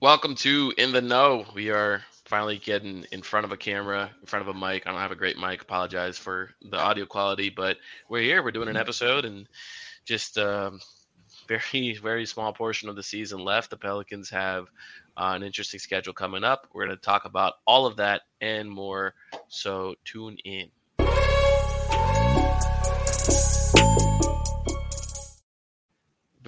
Welcome to In the NO. We are finally getting in front of a camera, in front of a mic. I don't have a great mic. Apologize for the audio quality, but we're here. We're doing an episode and just um, very, very small portion of the season left. The Pelicans have uh, an interesting schedule coming up. We're going to talk about all of that and more. So tune in.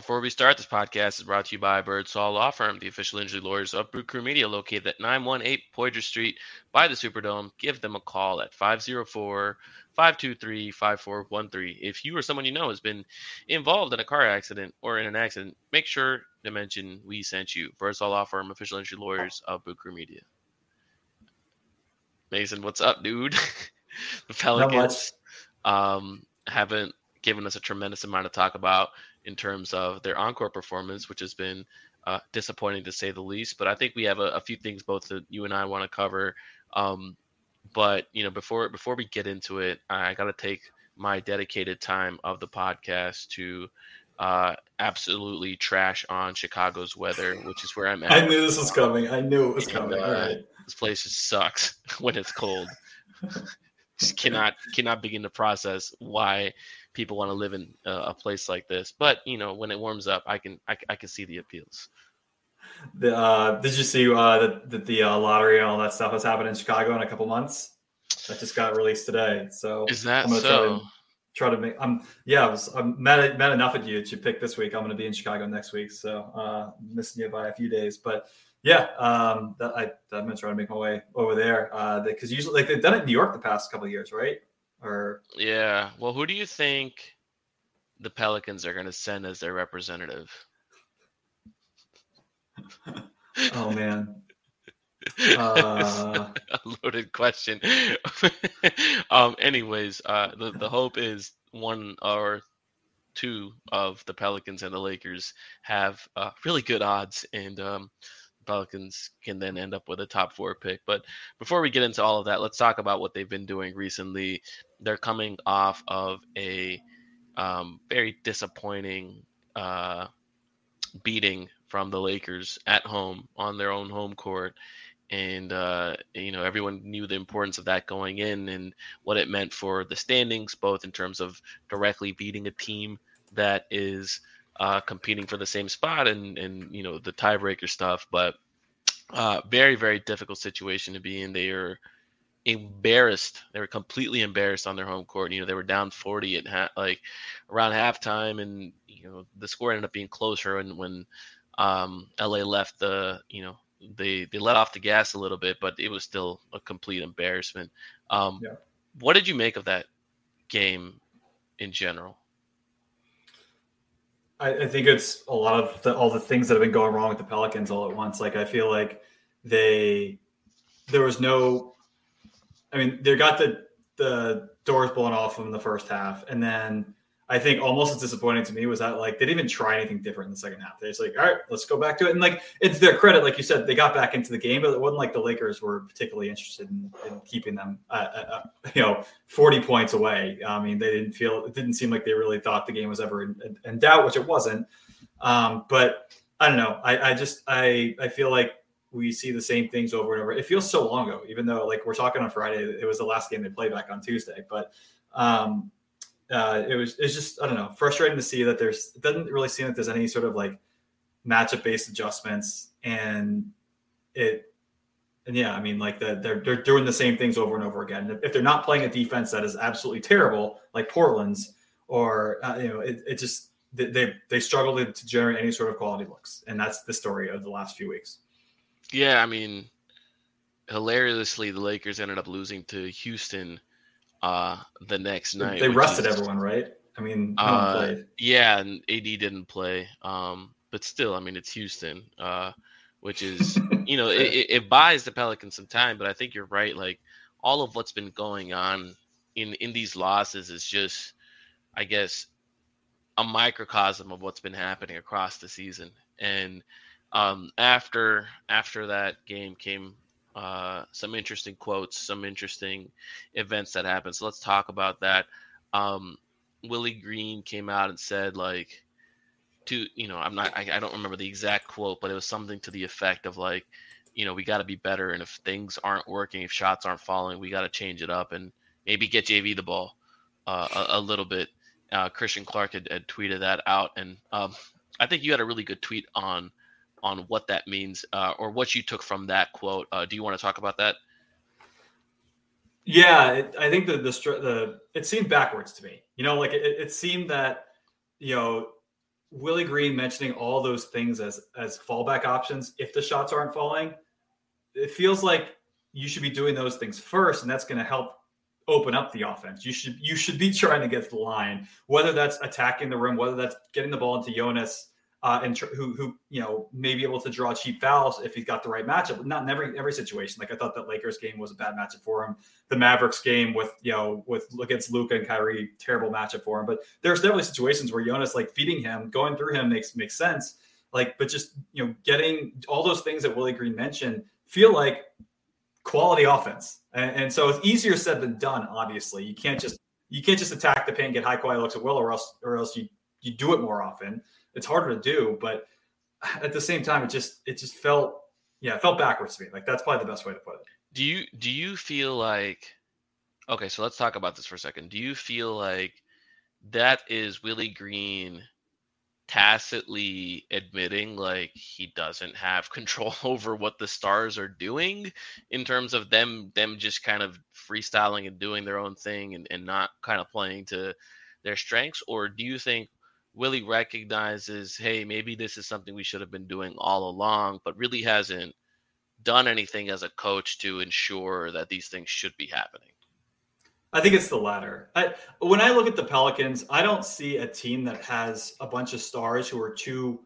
Before we start, this podcast is brought to you by Birdsall Law Firm, the official injury lawyers of Brew Crew Media, located at 918 Poydras Street by the Superdome. Give them a call at 504 523 5413. If you or someone you know has been involved in a car accident or in an accident, make sure to mention we sent you. Birdsall Law Firm, official injury lawyers of Brew Crew Media. Mason, what's up, dude? the Pelicans um, haven't given us a tremendous amount to talk about in terms of their encore performance, which has been uh, disappointing to say the least. But I think we have a, a few things both that you and I want to cover. Um, but you know, before before we get into it, I got to take my dedicated time of the podcast to uh, absolutely trash on Chicago's weather, which is where I'm at. I knew this was coming. I knew it was and, coming. Uh, This place just sucks when it's cold. just cannot cannot begin to process why people want to live in a, a, place like this. But you know, when it warms up, I can I, I can see the appeals. The, uh, did you see uh, that the, the uh, lottery and all that stuff has happened in Chicago in a couple months? That just got released today. So is that so? Try to, make. I'm yeah. I was I'm mad, mad enough at you that you picked this week. I'm going to be in Chicago next week, so uh, missing you by a few days. But yeah, um, that, I, I'm gonna try to make my way over there because uh, usually like they've done it in New York the past couple years, right? Or yeah, well, who do you think the Pelicans are gonna send as their representative? oh man, uh... a loaded question. um, anyways, uh, the the hope is one or two of the Pelicans and the Lakers have uh, really good odds, and um, Pelicans can then end up with a top four pick. But before we get into all of that, let's talk about what they've been doing recently. They're coming off of a um, very disappointing uh, beating from the Lakers at home on their own home court. And, uh, you know, everyone knew the importance of that going in and what it meant for the standings, both in terms of directly beating a team that is uh, competing for the same spot and and you know the tiebreaker stuff. But uh, very very difficult situation to be in. They are embarrassed. They were completely embarrassed on their home court. You know they were down forty at ha- like around halftime, and you know the score ended up being closer. And when um, LA left the you know they they let off the gas a little bit, but it was still a complete embarrassment. Um, yeah. What did you make of that game in general? I, I think it's a lot of the, all the things that have been going wrong with the Pelicans all at once. Like I feel like they there was no. I mean, they got the the doors blown off them in the first half, and then I think almost as disappointing to me was that like they didn't even try anything different in the second half. They just like, all right, let's go back to it. And like it's their credit, like you said, they got back into the game, but it wasn't like the Lakers were particularly interested in, in keeping them, uh, uh, uh you know, forty points away. I mean, they didn't feel it didn't seem like they really thought the game was ever in, in doubt, which it wasn't. Um, but I don't know. I, I just I I feel like we see the same things over and over. It feels so long ago, even though like we're talking on Friday, it was the last game they played back on Tuesday, but. Um, uh, it was it's just I don't know frustrating to see that there's it doesn't really seem like there's any sort of like matchup based adjustments and it and yeah I mean like the, they're they're doing the same things over and over again if they're not playing a defense that is absolutely terrible like Portland's or uh, you know it, it just they they struggle to generate any sort of quality looks and that's the story of the last few weeks. Yeah, I mean hilariously the Lakers ended up losing to Houston uh, the next night. They rested is, everyone, right? I mean, no uh, yeah, and AD didn't play. Um, but still, I mean, it's Houston, uh, which is you know it, it, buys the Pelicans some time. But I think you're right. Like all of what's been going on in in these losses is just, I guess, a microcosm of what's been happening across the season. And um, after after that game came uh, some interesting quotes, some interesting events that happened. So let's talk about that. Um, Willie Green came out and said, like, to you know I'm not I, I don't remember the exact quote, but it was something to the effect of like, you know, we got to be better, and if things aren't working, if shots aren't falling, we got to change it up and maybe get JV the ball uh, a, a, little bit. Uh, Christian Clark had, had, tweeted that out, and um, I think you had a really good tweet on on what that means uh, or what you took from that quote. Uh, do you want to talk about that? Yeah, it, I think the, the the it seemed backwards to me. You know, like it, it seemed that you know Willie Green mentioning all those things as as fallback options if the shots aren't falling. It feels like you should be doing those things first, and that's going to help open up the offense. You should you should be trying to get to the line, whether that's attacking the rim, whether that's getting the ball into Jonas uh, and tr- who who you know may be able to draw cheap fouls if he's got the right matchup. Not in every every situation. Like I thought that Lakers game was a bad matchup for him. The Mavericks game with you know with against Luka and Kyrie, terrible matchup for him. But there's definitely situations where Jonas like feeding him, going through him makes makes sense. Like, but just you know, getting all those things that Willie Green mentioned feel like quality offense. And, and so it's easier said than done. Obviously, you can't just you can't just attack the paint, get high quality looks at will, or else or else you you do it more often it's harder to do, but at the same time, it just it just felt yeah, it felt backwards to me. Like that's probably the best way to put it. Do you do you feel like okay, so let's talk about this for a second. Do you feel like that is Willie Green tacitly admitting like he doesn't have control over what the stars are doing in terms of them them just kind of freestyling and doing their own thing and, and not kind of playing to their strengths or do you think Willie recognizes, hey, maybe this is something we should have been doing all along, but really hasn't done anything as a coach to ensure that these things should be happening? I think it's the latter. I, when I look at the Pelicans, I don't see a team that has a bunch of stars who are too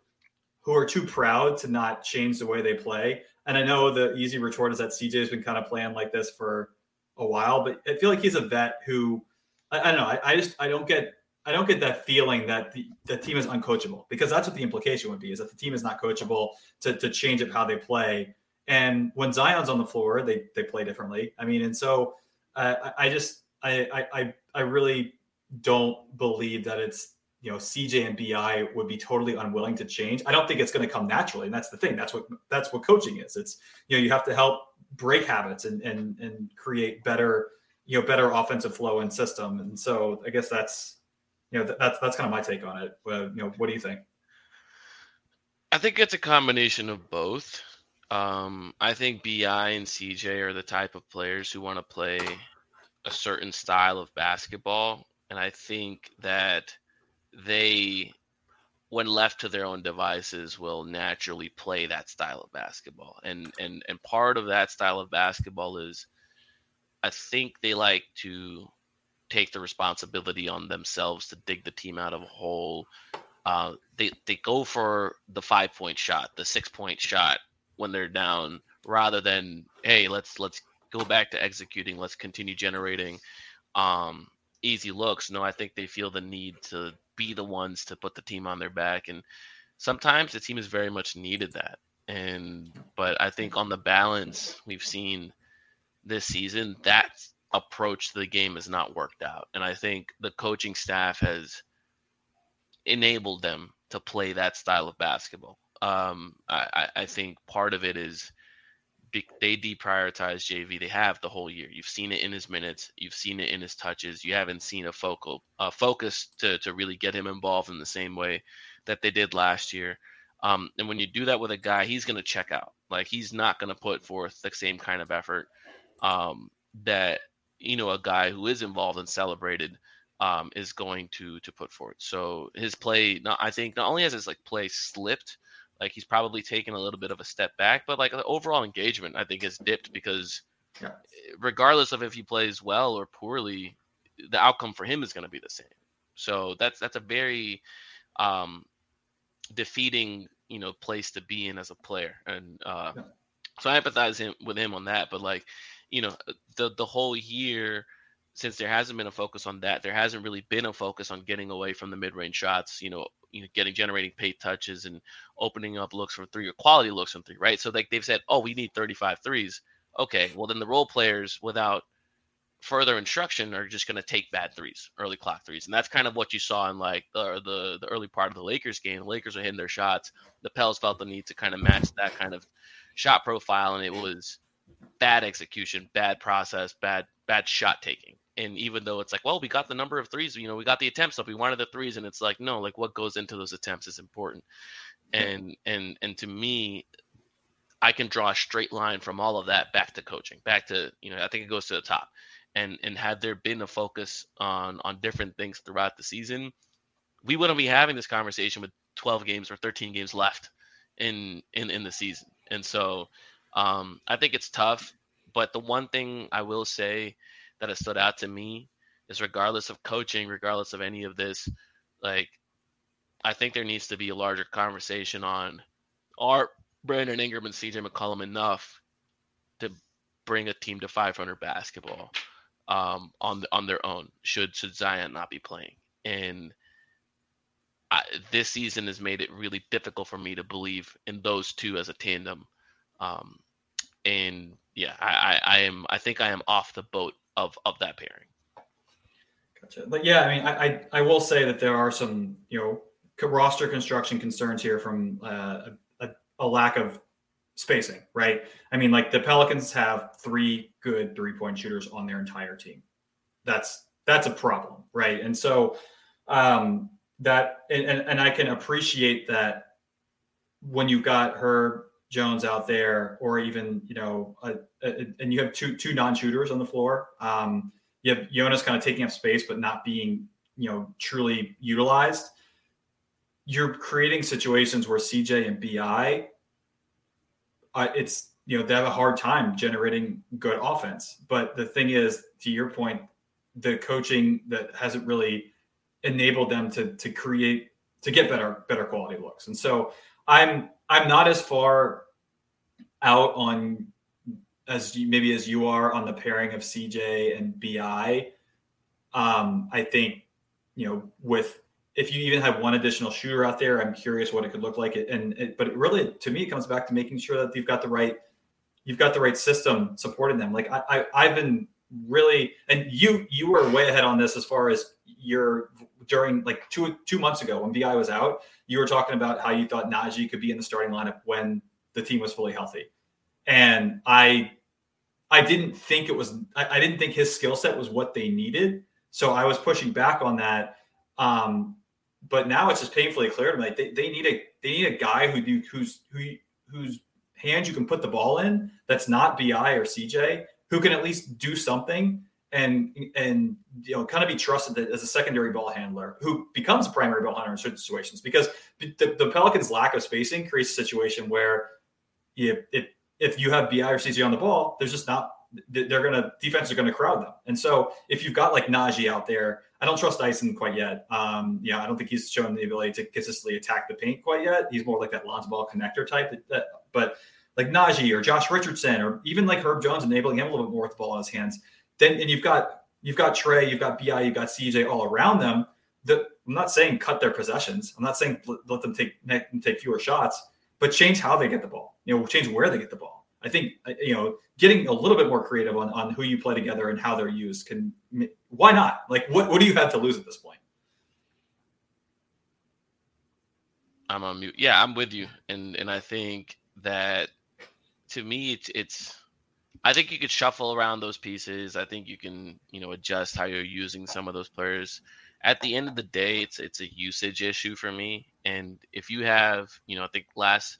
who are too proud to not change the way they play. And I know the easy retort is that CJ has been kind of playing like this for a while, but I feel like he's a vet who I, I don't know. I, I just I don't get I don't get that feeling that the, the team is uncoachable because that's what the implication would be is that the team is not coachable to, to change up how they play. And when Zion's on the floor, they they play differently. I mean, and so uh, I, I just I, I I really don't believe that it's you know CJ and BI would be totally unwilling to change. I don't think it's going to come naturally, and that's the thing. That's what that's what coaching is. It's you know you have to help break habits and and and create better you know better offensive flow and system. And so I guess that's you know, th- that's that's kind of my take on it. Uh, you know, what do you think? I think it's a combination of both. Um, I think Bi and CJ are the type of players who want to play a certain style of basketball, and I think that they, when left to their own devices, will naturally play that style of basketball. And and and part of that style of basketball is, I think they like to take the responsibility on themselves to dig the team out of a hole. Uh, they they go for the five point shot, the six point shot when they're down, rather than hey let's let's go back to executing, let's continue generating um, easy looks. No, I think they feel the need to be the ones to put the team on their back, and sometimes the team has very much needed that. And but I think on the balance, we've seen this season that's approach to the game has not worked out. And I think the coaching staff has enabled them to play that style of basketball. Um, I, I think part of it is they deprioritize JV. They have the whole year. You've seen it in his minutes. You've seen it in his touches. You haven't seen a focal a focus to to really get him involved in the same way that they did last year. Um, and when you do that with a guy, he's going to check out. Like he's not going to put forth the same kind of effort um, that you know a guy who is involved and celebrated um, is going to to put forward. So his play, not, I think, not only has his like play slipped, like he's probably taken a little bit of a step back, but like the overall engagement, I think, has dipped because yeah. regardless of if he plays well or poorly, the outcome for him is going to be the same. So that's that's a very um, defeating, you know, place to be in as a player, and uh, yeah. so I empathize him with him on that. But like you know uh, the the whole year since there hasn't been a focus on that there hasn't really been a focus on getting away from the mid-range shots you know you know getting generating paint touches and opening up looks from three or quality looks from three right so like they've said oh we need 35 threes okay well then the role players without further instruction are just going to take bad threes, early clock threes, and that's kind of what you saw in like the, the the early part of the Lakers game. The Lakers were hitting their shots. The Pels felt the need to kind of match that kind of shot profile, and it was bad execution, bad process, bad bad shot taking. And even though it's like, well, we got the number of threes, you know, we got the attempts up, we wanted the threes, and it's like, no, like what goes into those attempts is important. And and and to me, I can draw a straight line from all of that back to coaching, back to you know, I think it goes to the top and and had there been a focus on on different things throughout the season, we wouldn't be having this conversation with 12 games or 13 games left in in in the season. And so um, I think it's tough. But the one thing I will say that has stood out to me is regardless of coaching, regardless of any of this, like I think there needs to be a larger conversation on are Brandon Ingram and CJ McCollum enough to bring a team to 500 basketball? um, on the, on their own. Should should Zion not be playing? And I, this season has made it really difficult for me to believe in those two as a tandem. Um, and yeah, I, I, I, am I think I am off the boat of of that pairing. Gotcha. But yeah, I mean, I, I, I will say that there are some you know roster construction concerns here from uh, a, a lack of spacing, right? I mean, like the Pelicans have three good three point shooters on their entire team. That's that's a problem, right? And so um, that and, and I can appreciate that when you've got her Jones out there, or even you know, a, a, and you have two two non shooters on the floor. Um, you have Jonas kind of taking up space, but not being you know truly utilized. You're creating situations where CJ and Bi uh, it's you know they have a hard time generating good offense. But the thing is, to your point, the coaching that hasn't really enabled them to to create to get better better quality looks. And so I'm I'm not as far out on as you, maybe as you are on the pairing of CJ and Bi. Um, I think you know with if you even have one additional shooter out there, I'm curious what it could look like. And it, but it really, to me, it comes back to making sure that you've got the right, you've got the right system supporting them. Like I, I have been really, and you you were way ahead on this as far as your during like two two months ago when Bi was out, you were talking about how you thought Naji could be in the starting lineup when the team was fully healthy, and I I didn't think it was I, I didn't think his skill set was what they needed, so I was pushing back on that. Um, but now it's just painfully clear to me. Like they, they need a they need a guy who do who's who whose hands you can put the ball in. That's not Bi or CJ who can at least do something and and you know kind of be trusted as a secondary ball handler who becomes a primary ball handler in certain situations because the, the Pelicans' lack of spacing creates a situation where if if, you have Bi or CJ on the ball, there's just not they're gonna defense are gonna crowd them. And so if you've got like Naji out there I don't trust Dyson quite yet. Um, yeah, I don't think he's shown the ability to consistently attack the paint quite yet. He's more like that Lonzo ball connector type. That, that, but like Naji or Josh Richardson or even like Herb Jones enabling him a little bit more with the ball in his hands. Then and you've got you've got Trey, you've got Bi, you've got CJ all around them. That I'm not saying cut their possessions. I'm not saying let them take take fewer shots, but change how they get the ball. You know, change where they get the ball. I think uh, you know getting a little bit more creative on, on who you play together and how they're used can why not? Like what what do you have to lose at this point? I'm on mute. Yeah, I'm with you, and and I think that to me it's it's I think you could shuffle around those pieces. I think you can you know adjust how you're using some of those players. At the end of the day, it's it's a usage issue for me. And if you have you know I think last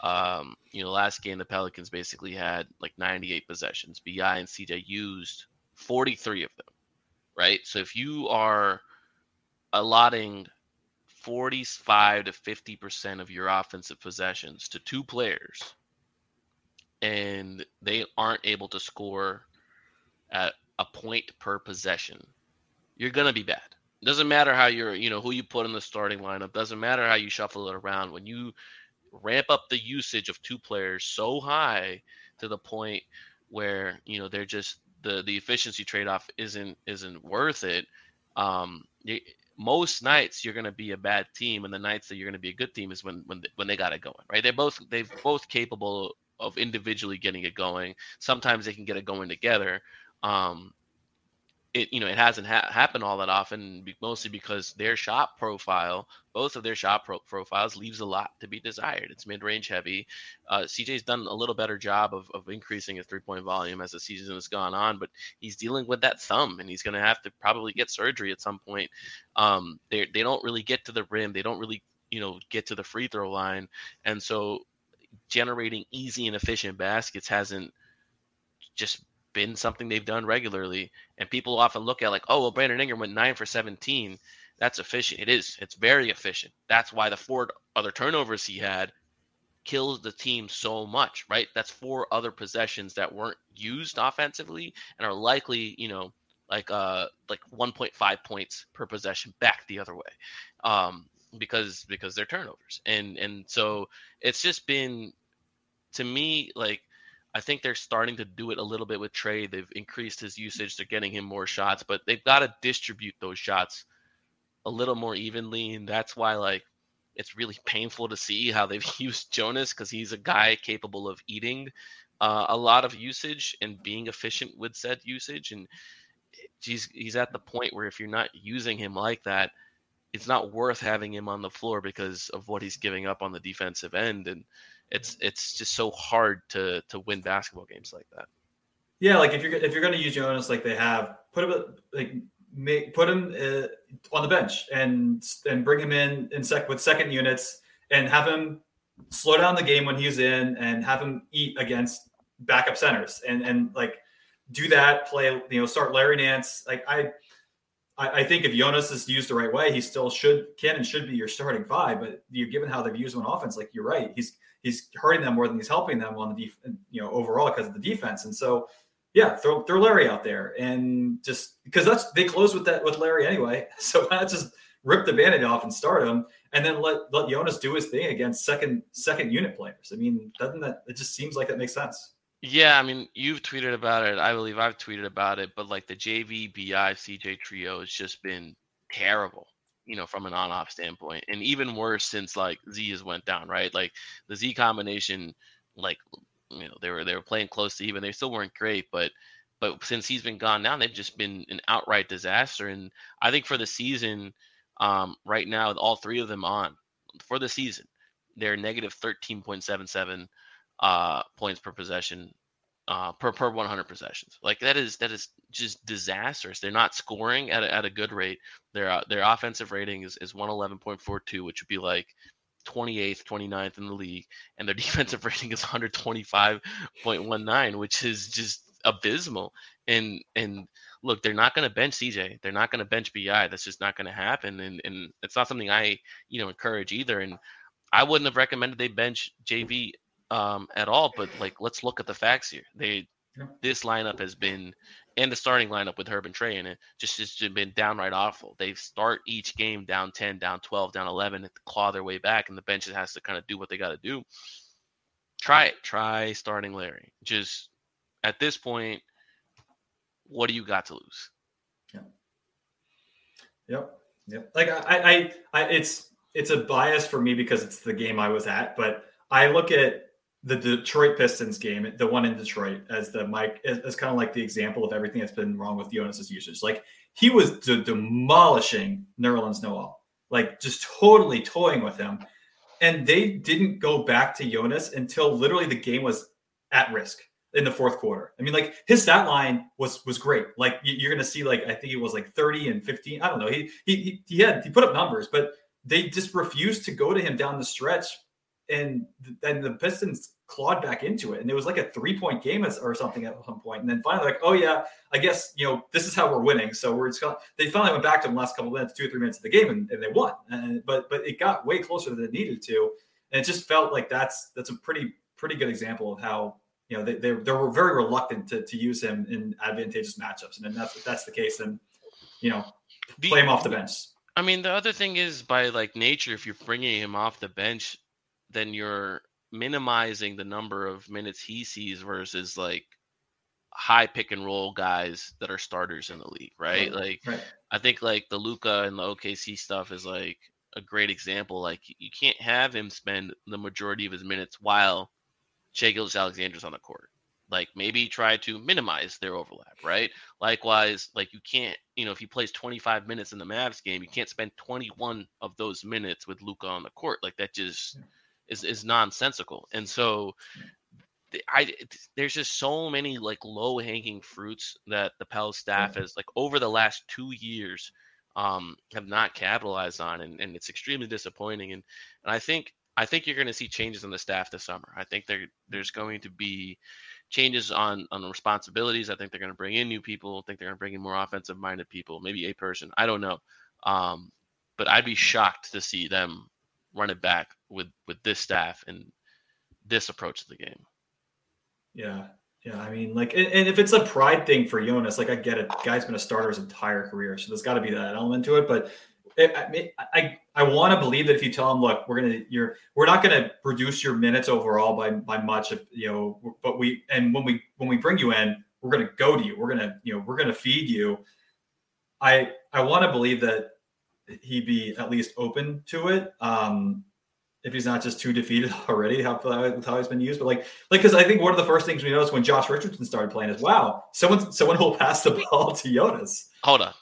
um, you know, last game the Pelicans basically had like 98 possessions. Bi and CJ used 43 of them, right? So if you are allotting 45 to 50 percent of your offensive possessions to two players, and they aren't able to score at a point per possession, you're gonna be bad. Doesn't matter how you're, you know, who you put in the starting lineup. Doesn't matter how you shuffle it around. When you ramp up the usage of two players so high to the point where you know they're just the the efficiency trade off isn't isn't worth it. Um, most nights you're going to be a bad team, and the nights that you're going to be a good team is when when when they got it going, right? They're both they're both capable of individually getting it going. Sometimes they can get it going together. Um, it you know it hasn't ha- happened all that often, mostly because their shot profile, both of their shot pro- profiles, leaves a lot to be desired. It's mid range heavy. Uh, CJ's done a little better job of, of increasing his three point volume as the season has gone on, but he's dealing with that thumb, and he's going to have to probably get surgery at some point. Um, they they don't really get to the rim. They don't really you know get to the free throw line, and so generating easy and efficient baskets hasn't just been something they've done regularly. And people often look at like, oh, well, Brandon Ingram went nine for 17. That's efficient. It is. It's very efficient. That's why the four other turnovers he had kills the team so much, right? That's four other possessions that weren't used offensively and are likely, you know, like uh like 1.5 points per possession back the other way. Um because because they're turnovers. And and so it's just been to me like I think they're starting to do it a little bit with Trey. They've increased his usage. They're getting him more shots, but they've got to distribute those shots a little more evenly. And that's why, like, it's really painful to see how they've used Jonas because he's a guy capable of eating uh, a lot of usage and being efficient with said usage. And he's, he's at the point where if you're not using him like that, it's not worth having him on the floor because of what he's giving up on the defensive end. And it's it's just so hard to to win basketball games like that. Yeah, like if you're if you're going to use Jonas like they have, put him like make put him uh, on the bench and and bring him in in sec with second units and have him slow down the game when he's in and have him eat against backup centers and and like do that play you know start Larry Nance like I I, think if Jonas is used the right way, he still should can and should be your starting five. But you given how they've used him on offense, like you're right, he's he's hurting them more than he's helping them on the def- you know overall because of the defense. And so yeah, throw throw Larry out there and just because that's they close with that with Larry anyway. So not just rip the bandit off and start him and then let let Jonas do his thing against second second unit players. I mean, doesn't that it just seems like that makes sense. Yeah, I mean, you've tweeted about it. I believe I've tweeted about it, but like the JV BI CJ trio has just been terrible you know, from an on-off standpoint, and even worse since like Z has went down, right? Like the Z combination, like you know, they were they were playing close to even. They still weren't great, but but since he's been gone now, they've just been an outright disaster. And I think for the season, um, right now, with all three of them on for the season, they're negative thirteen point seven seven uh, points per possession uh, per per 100 possessions. Like that is that is just disastrous. They're not scoring at a, at a good rate. Their uh, their offensive rating is is 111.42, which would be like 28th, 29th in the league, and their defensive rating is 125.19, which is just abysmal. And and look, they're not going to bench CJ. They're not going to bench BI. That's just not going to happen. And and it's not something I you know encourage either. And I wouldn't have recommended they bench JV um, at all. But like, let's look at the facts here. They this lineup has been and the starting lineup with Herb and Trey in it just has been downright awful. They start each game down 10, down 12, down 11, and claw their way back, and the bench has to kind of do what they got to do. Try it. Try starting Larry. Just at this point, what do you got to lose? Yeah. Yep. Yep. Like I, I, I, it's it's a bias for me because it's the game I was at, but I look at the Detroit Pistons game, the one in Detroit, as the Mike as, as kind of like the example of everything that's been wrong with Jonas's usage. Like he was de- demolishing Nerlens Noel, like just totally toying with him, and they didn't go back to Jonas until literally the game was at risk in the fourth quarter. I mean, like his stat line was was great. Like you're to see, like I think it was like 30 and 15. I don't know. He he he had he put up numbers, but they just refused to go to him down the stretch and then the Pistons clawed back into it, and it was like a three point game or something at some point. And then finally, like, oh yeah, I guess you know this is how we're winning. So we're just gonna. They finally went back to the last couple minutes, two or three minutes of the game, and, and they won. And but but it got way closer than it needed to, and it just felt like that's that's a pretty pretty good example of how you know they they, they were very reluctant to, to use him in advantageous matchups, and then that's if that's the case, then you know play him off the bench. I mean, the other thing is by like nature, if you're bringing him off the bench, then you're minimizing the number of minutes he sees versus like high pick and roll guys that are starters in the league, right? Like right. I think like the Luka and the OKC stuff is like a great example. Like you can't have him spend the majority of his minutes while Shai Gilgeous Alexander's on the court. like maybe try to minimize their overlap, right? Likewise, like you can't, you know, if he plays 25 minutes in the Mavs game, you can't spend 21 of those minutes with Luka on the court. Like that just is is nonsensical. And so I there's just so many like low hanging fruits that the Pels staff has like over the last two years um, have not capitalized on, and, and it's extremely disappointing. And and I think I think you're going to see changes in the staff this summer. I think there there's going to be changes on on the responsibilities. I think they're going to bring in new people. I think they're going to bring in more offensive minded people, maybe a person. I don't know. Um, but I'd be shocked to see them run it back with with this staff and this approach to the game. Yeah. Yeah, I mean, like, and, and, if it's a pride thing for Jonas, like, I get it. The guy's been a starter his entire career, so there's got to be that element to it. But I, I, I want to believe that if you tell him, look, we're gonna, you're, we're not gonna reduce your minutes overall by by much, you know, but we, and when we when we bring you in, we're gonna go to you. We're gonna, you know, we're gonna feed you. I I want to believe that he be at least open to it. Um, if he's not just too defeated already, how, how he's been used. But like, like because I think one of the first things we noticed when Josh Richardson started playing is, wow, someone someone will pass the ball to Jonas. Hold on,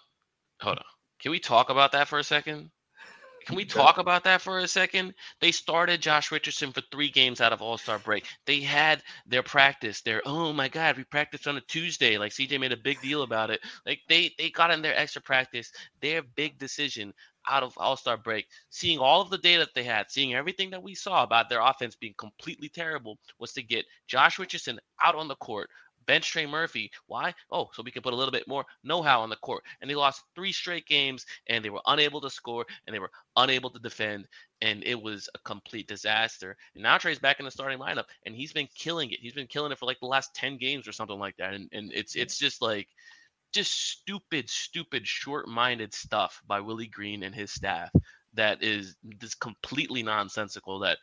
hold on. Can we talk about that for a second? Can we talk about that for a second? They started Josh Richardson for three games out of All Star break. They had their practice. Their oh my God, we practiced on a Tuesday. Like CJ made a big deal about it. Like they they got in their extra practice. Their big decision out of All Star break, seeing all of the data that they had, seeing everything that we saw about their offense being completely terrible, was to get Josh Richardson out on the court, bench Trey Murphy. Why? Oh, so we can put a little bit more know-how on the court. And they lost three straight games, and they were unable to score, and they were unable to defend, and it was a complete disaster. And now Trey's back in the starting lineup, and he's been killing it. He's been killing it for like the last ten games or something like that. And and it's it's just like just stupid, stupid, short-minded stuff by Willie Green and his staff that is just completely nonsensical. That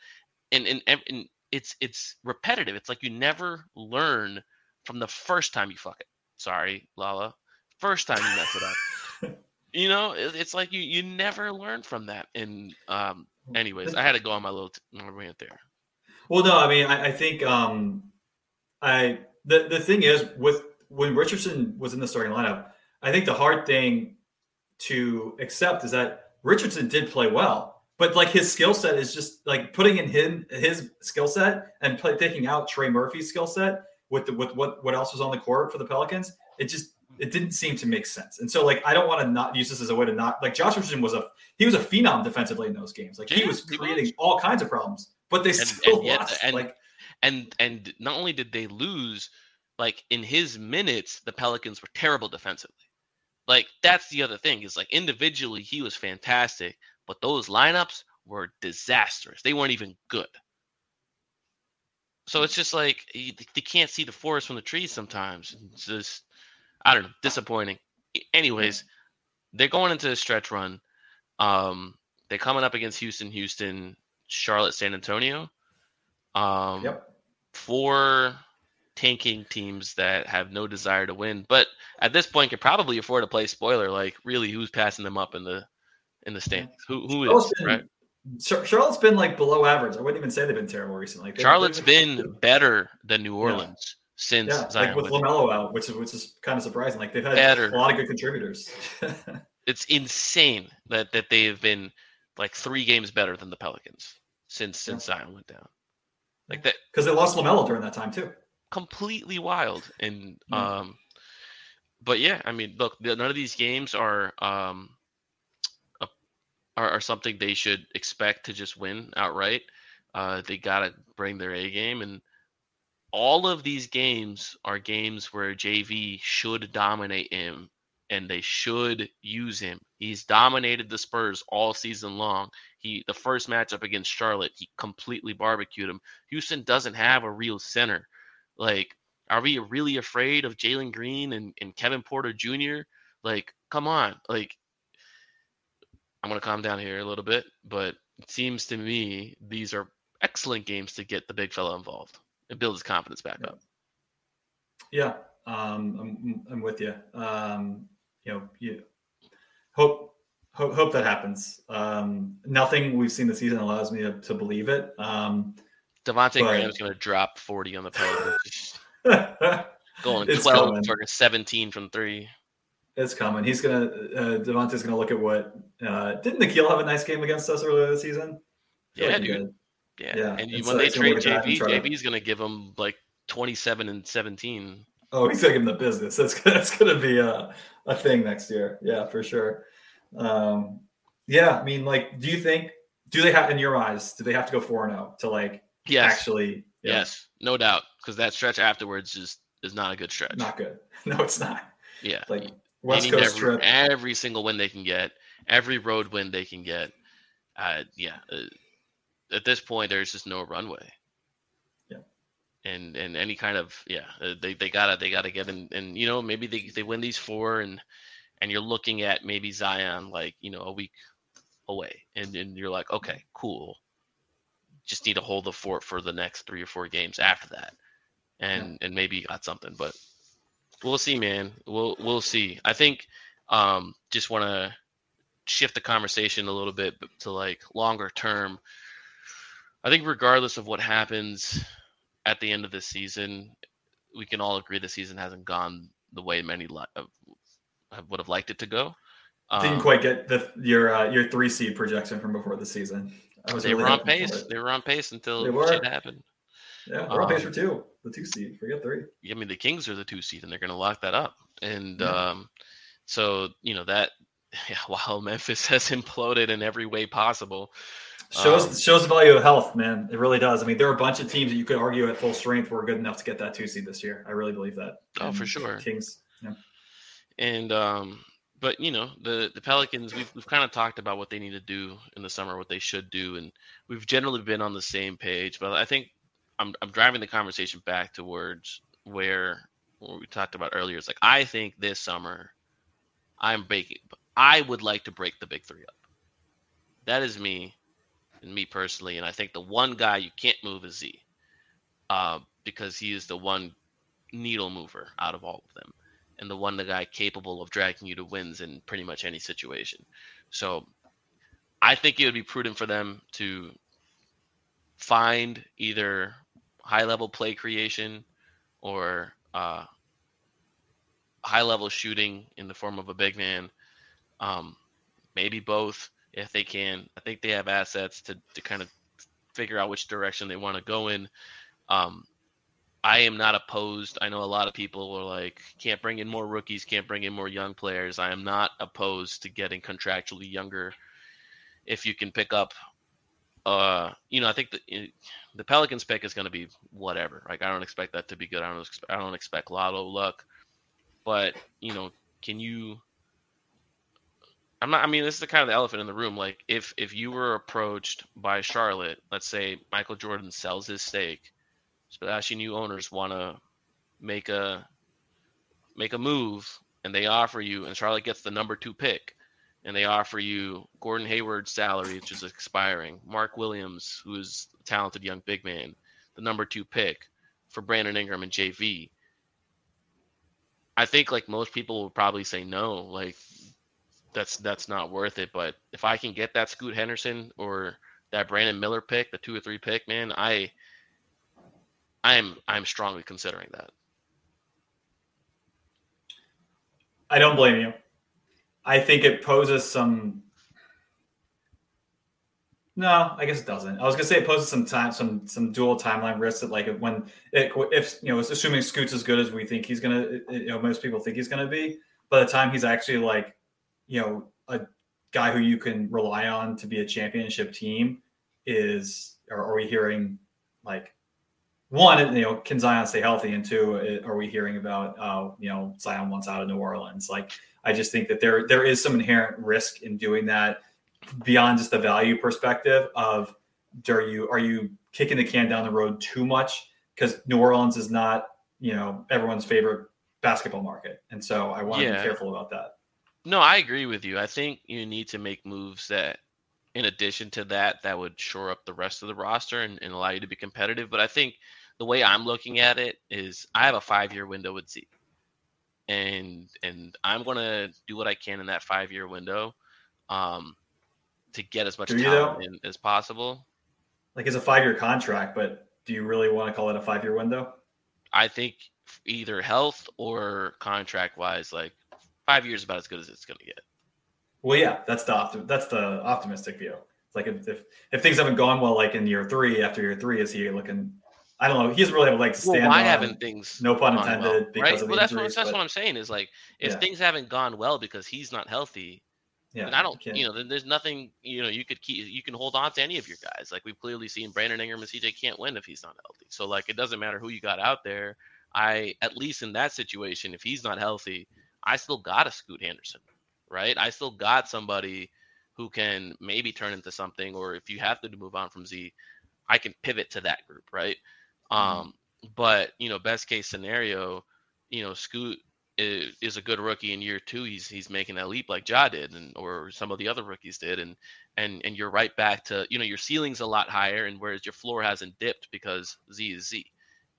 and and, and it's it's repetitive. It's like you never learn from the first time you fuck it. Sorry, Lala. First time you mess it up. you know, it, it's like you you never learn from that. And um, anyways, I had to go on my little t- rant there. Well, no, I mean, I, I think um, I the the thing is with when Richardson was in the starting lineup, I think the hard thing to accept is that Richardson did play well, but like his skill set is just like putting in him his skill set and play, taking out Trey Murphy's skill set with the, with what what else was on the court for the Pelicans. It just it didn't seem to make sense. And so like I don't want to not use this as a way to not like Josh Richardson was a he was a phenom defensively in those games. Like he was creating all kinds of problems, but they and, still and, lost. And, like and and not only did they lose like in his minutes, the Pelicans were terrible defensively. Like that's the other thing is like individually he was fantastic, but those lineups were disastrous. They weren't even good. So it's just like you, you can't see the forest from the trees sometimes. It's just I don't know, disappointing. Anyways, they're going into a stretch run. Um, they're coming up against Houston, Houston, Charlotte, San Antonio. Um, yep. Four tanking teams that have no desire to win, but at this point can probably afford to play spoiler. Like, really, who's passing them up in the in the standings? Who who is right? Charlotte's been like below average. I wouldn't even say they've been terrible recently. Charlotte's been, been better than New Orleans. Yeah. Since yeah, Zion like with Lamelo out, which is which is kind of surprising. Like they've had better. a lot of good contributors. it's insane that that they have been like three games better than the Pelicans since since yeah. Zion went down. Like that because they lost Lamelo during that time too completely wild. And mm. um, but yeah, I mean, look, none of these games are um are, are something they should expect to just win outright. Uh, they gotta bring their A game, and all of these games are games where JV should dominate him and they should use him. He's dominated the Spurs all season long. He the first matchup against Charlotte, he completely barbecued him. Houston doesn't have a real center. Like, are we really afraid of Jalen Green and, and Kevin Porter Jr.? Like, come on. Like, I'm going to calm down here a little bit, but it seems to me these are excellent games to get the big fella involved and build his confidence back yeah. up. Yeah, um, I'm, I'm with you. Um, you know, you hope hope, hope that happens. Um, nothing we've seen this season allows me to, to believe it. Um, Devonte Graham's going to drop 40 on the Pelicans. Going It's 12 coming. for 17 from three. It's coming. He's gonna uh, Devonte's gonna look at what uh, didn't Nikhil have a nice game against us earlier this season? Yeah, like dude. Yeah. Yeah, And you, when like they gonna trade JV, JV's going to give him like 27 and 17. Oh, he's gonna give him the business. That's that's gonna be a, a thing next year. Yeah, for sure. Um, yeah, I mean, like, do you think do they have in your eyes? Do they have to go four and zero to like Yes. actually? yeah, Yes. No doubt. Because that stretch afterwards is, is not a good stretch. not good. No, it's not. yeah. Like West Coast every, trip. every single win they can get, every road win they can get. Uh, yeah. Uh, at this point, there's just no runway. Yeah. And and any kind of yeah, uh, they, they gotta they gotta get in and you know maybe they, they win these four and and you're looking at maybe Zion like you know a week away and and you're like okay cool, just need to hold the fort for the next three or four games after that, and and maybe you got something but we'll see man we'll we'll see I think um just want to shift the conversation a little bit to like longer term. I think regardless of what happens at the end of the season, we can all agree the season hasn't gone the way many li- would have liked it to go. Didn't Um, quite get the your uh, your three seed projection from before the season. I was they really were on pace. They were on pace until They were. shit happened. Yeah, we're on pace um, for two. The two seed. Forget three. I mean, the Kings are the two seed, and they're going to lock that up. And Yeah. um, so, you know that yeah, while Memphis has imploded in every way possible, Shows Um, shows the value of health, man. It really does. I mean, there are a bunch of teams that you could argue at full strength were good enough to get that two seed this year. I really believe that. Oh, for sure. Kings. Yeah. and um, but you know the the Pelicans, we've we've kind of talked about what they need to do in the summer, what they should do, and we've generally been on the same page. But I think I'm I'm driving the conversation back towards where what we talked about earlier. It's like I think this summer, I'm breaking. I would like to break the big three up. That is me, and me personally, and I think the one guy you can't move is Z, uh, because he is the one needle mover out of all of them and the one the guy capable of dragging you to wins in pretty much any situation. So I think it would be prudent for them to find either high level play creation or uh, high level shooting in the form of a big man. Um, maybe both if they can. I think they have assets to, to kind of figure out which direction they want to go in. Um, I am not opposed. I know a lot of people are like, can't bring in more rookies, can't bring in more young players. I am not opposed to getting contractually younger if you can pick up. Uh, you know, I think the the Pelicans pick is going to be whatever. Like, I don't expect that to be good. I don't. Expect, I don't expect lotto luck, but you know, can you? I'm not. I mean, this is the kind of the elephant in the room. Like, if if you were approached by Charlotte, let's say Michael Jordan sells his stake especially new owners want to make a make a move and they offer you and Charlotte gets the number 2 pick and they offer you Gordon Hayward's salary which is expiring Mark Williams who is a talented young big man the number 2 pick for Brandon Ingram and JV I think like most people would probably say no like that's that's not worth it but if I can get that Scoot Henderson or that Brandon Miller pick the 2 or 3 pick man I I'm I'm strongly considering that. I don't blame you. I think it poses some. No, I guess it doesn't. I was gonna say it poses some time, some some dual timeline risks. That like when it, if you know, assuming Scoot's as good as we think he's gonna, you know, most people think he's gonna be. By the time he's actually like, you know, a guy who you can rely on to be a championship team, is or are we hearing like one, you know, can Zion stay healthy? And two, are we hearing about, uh, you know, Zion wants out of New Orleans? Like, I just think that there there is some inherent risk in doing that beyond just the value perspective of, are you are you kicking the can down the road too much? Because New Orleans is not, you know, everyone's favorite basketball market, and so I want to Yeah. be careful about that. No, I agree with you. I think you need to make moves that, in addition to that, that would shore up the rest of the roster and, and allow you to be competitive. But I think the way I'm looking at it is I have a five year window with Z. And and I'm gonna do what I can in that five year window um, to get as much Do in as possible. Like, it's a five year contract, but do you really want to call it a five year window? I think either health or contract wise, like five years about as good as it's going to get. Well, yeah, that's the optim- that's the optimistic view. It's like if, if if things haven't gone well, like in year three, after year three, is he looking? I don't know. He doesn't really have a leg to stand. Well, why on, haven't things? No pun intended. Well, because right? of well, that's, injuries, what, that's but, what I'm saying. Is like if Yeah. things haven't gone well because he's not healthy, Yeah, and I don't, can't- you know, then there's nothing, you know, you could keep, you can hold on to any of your guys. Like we've clearly seen, Brandon Ingram and CJ can't win if he's not healthy. So like, it doesn't matter who you got out there. I, at least in that situation, if he's not healthy, I still got a Scoot Henderson, right? I still got somebody who can maybe turn into something, or if you have to move on from Z, I can pivot to that group, right? Mhm. Um, but you know, best case scenario, you know, Scoot is, is a good rookie in year two. He's he's making that leap like Ja did, and or some of the other rookies did, and and and you're right back to you know your ceiling's a lot higher, and whereas your floor hasn't dipped because Z is Z,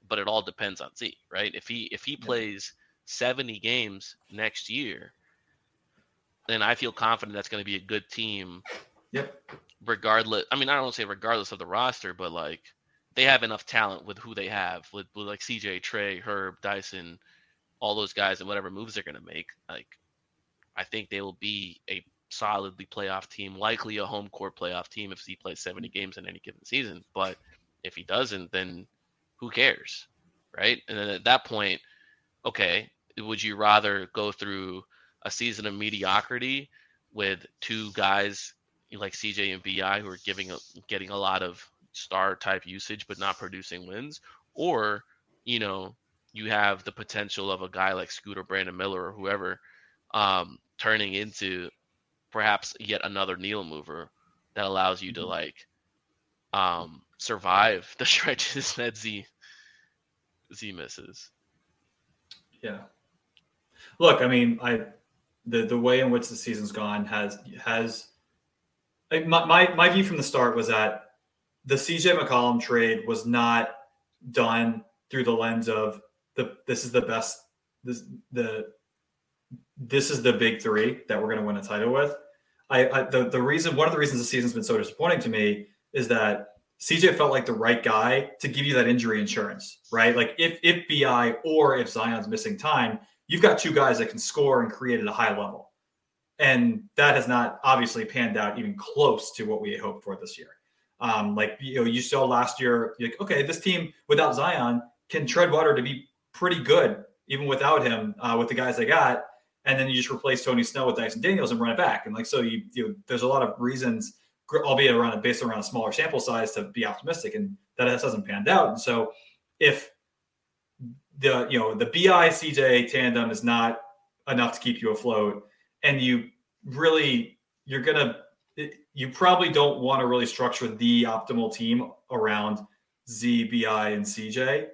but it all depends on Z, right? If he if he Yeah. plays 70 games next year, then I feel confident that's going to be a good team Yep. regardless. I mean, I don't say regardless of the roster, but like they have enough talent with who they have, with, with like CJ, Trey, Herb, Dyson, all those guys, and whatever moves they're going to make. Like, I think they will be a solidly playoff team, likely a home court playoff team if he plays 70 mm-hmm. games in any given season. But if he doesn't, then who cares, right? And then at that point, okay, would you rather go through a season of mediocrity with two guys like CJ and BI who are giving a, getting a lot of star type usage but not producing wins, or you know you have the potential of a guy like Scooter Brandon Miller or whoever um, turning into perhaps yet another needle mover that allows you to Mhm. like um, survive the stretches that Z Z misses. Yeah. Look, I mean, I the the way in which the season's gone has has my my, my view from the start was that the CJ McCollum trade was not done through the lens of the this is the best this the this is the big three that we're going to win a title with. I, I the the reason one of the reasons the season's been so disappointing to me is that CJ felt like the right guy to give you that injury insurance, right? Like if if BI or if Zion's missing time, you've got two guys that can score and create at a high level. And that has not obviously panned out even close to what we hoped for this year. Um, like you know, you saw last year, like, okay, this team without Zion can tread water to be pretty good, even without him, uh, with the guys they got. And then you just replace Tony Snell with Dyson Daniels and run it back. And like so, you, you know, there's a lot of reasons albeit around based around a smaller sample size to be optimistic and that hasn't panned out and so if the you know the bi cj tandem is not enough to keep you afloat and you really you're gonna you probably don't want to really structure the optimal team around z bi and cj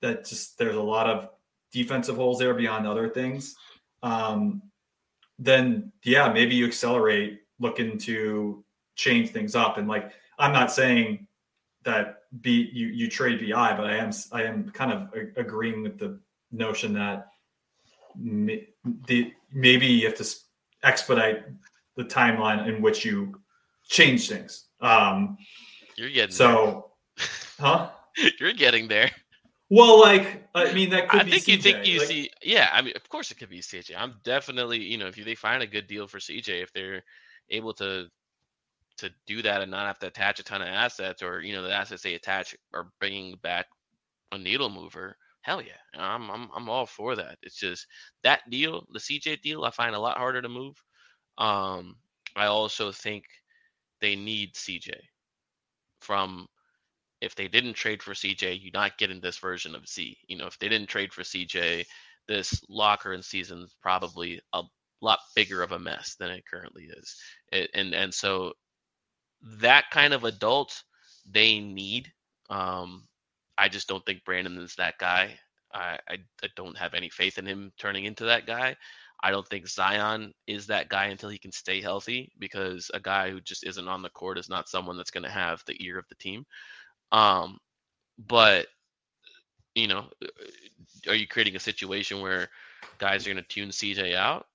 that just there's a lot of defensive holes there beyond other things um then yeah maybe you accelerate looking to change things up. And like, I'm not saying that B you you trade BI, but I am I am kind of a- agreeing with the notion that the maybe you have to expedite the timeline in which you change things. Um, You're getting so, huh? you're getting there. Well, like I mean, that could I be think you think you Like, see, yeah. I mean, of course it could be CJ. I'm definitely, you know, if they find a good deal for CJ, if they're able to to do that and not have to attach a ton of assets, or you know, the assets they attach are bringing back a needle mover. Hell yeah, I'm I'm I'm all for that. It's just that deal, the CJ deal, I find a lot harder to move. Um, I also think they need CJ from if they didn't trade for CJ, you're not getting this version of Z. You know, if they didn't trade for CJ, this locker and season's probably a lot bigger of a mess than it currently is. It, and and so that kind of adult they need. Um, I just don't think Brandon is that guy. I, I I don't have any faith in him turning into that guy. I don't think Zion is that guy until he can stay healthy because a guy who just isn't on the court is not someone that's going to have the ear of the team. Um, but you know, are you creating a situation where guys are going to tune CJ out?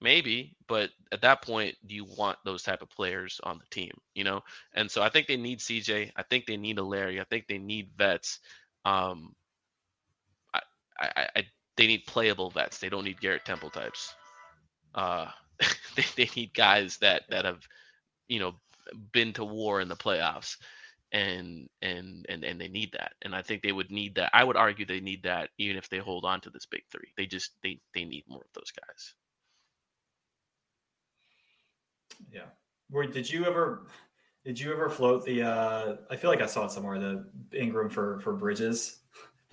Maybe, but at that point, do you want those type of players on the team? You know, and so I think they need CJ. I think they need a Larry. I think they need vets. Um, I, I they need playable vets. They don't need Garrett Temple types. Uh, they, they need guys that that have, you know, been to war in the playoffs, and and and and they need that. And I think they would need that. I would argue they need that even if they hold on to this big three. They just they they need more of those guys. Yeah. Where did you ever did you ever float the uh I feel like I saw it somewhere, the Ingram for for Bridges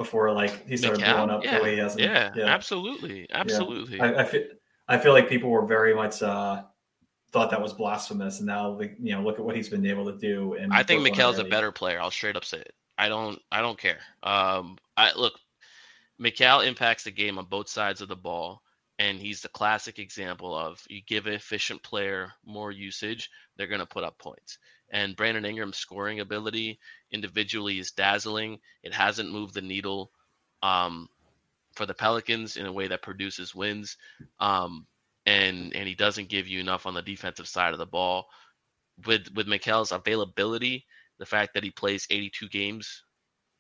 before like he started McCown? blowing up yeah. the way he has Yeah, absolutely, absolutely. I, I feel I feel like people were very much uh thought that was blasphemous and now like, you know look at what he's been able to do and I think Mikal's a better player. I'll straight up say it. I don't. I don't care. Um, I look. Mikal impacts the game on both sides of the ball, and he's the classic example of you give an efficient player more usage, they're going to put up points. And Brandon Ingram's scoring ability individually is dazzling. It hasn't moved the needle um, for the Pelicans in a way that produces wins. Um, and and he doesn't give you enough on the defensive side of the ball. With with Mikal's availability, the fact that he plays 82 games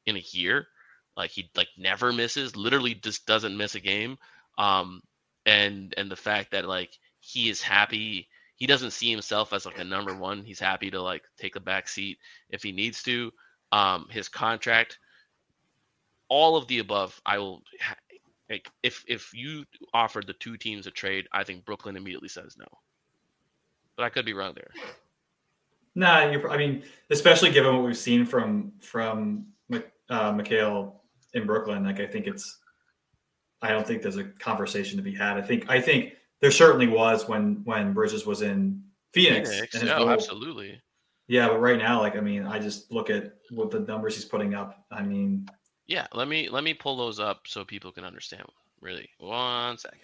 in a year, like he like never misses, literally just doesn't miss a game. Um, and and the fact that like he is happy, he doesn't see himself as like a number one. He's happy to like take a back seat if he needs to. Um, his contract, all of the above, I will. Like if if you offered the two teams a trade, I think Brooklyn immediately says no. But I could be wrong there. Nah, you're, I mean, especially given what we've seen from from uh, Mikal in Brooklyn, like I think it's. I don't think there's a conversation to be had. I think I think there certainly was when when Bridges was in Phoenix. Phoenix no, absolutely. Yeah, but right now, like I mean, I just look at what the numbers he's putting up. I mean, yeah, let me let me pull those up so people can understand. Really, one second.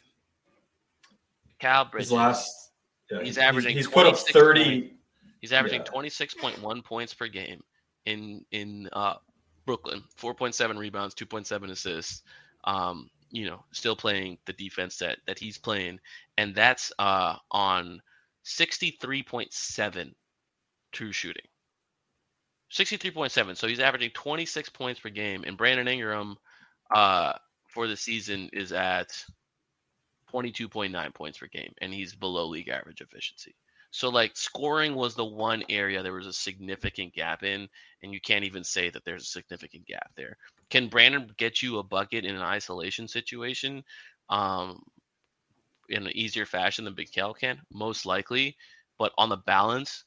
Cal Bridges. His last, yeah, he's averaging. He's, he's put up thirty. Point, he's averaging twenty six point one points per game in in uh, Brooklyn. Four point seven rebounds, two point seven assists. Um, you know, still playing the defense that that he's playing, and that's uh, on sixty three point seven true shooting. 63.7. So he's averaging 26 points per game. And Brandon Ingram uh, for the season is at 22.9 points per game. And he's below league average efficiency. So, like, scoring was the one area there was a significant gap in. And you can't even say that there's a significant gap there. Can Brandon get you a bucket in an isolation situation um, in an easier fashion than Big Cal can? Most likely. But on the balance,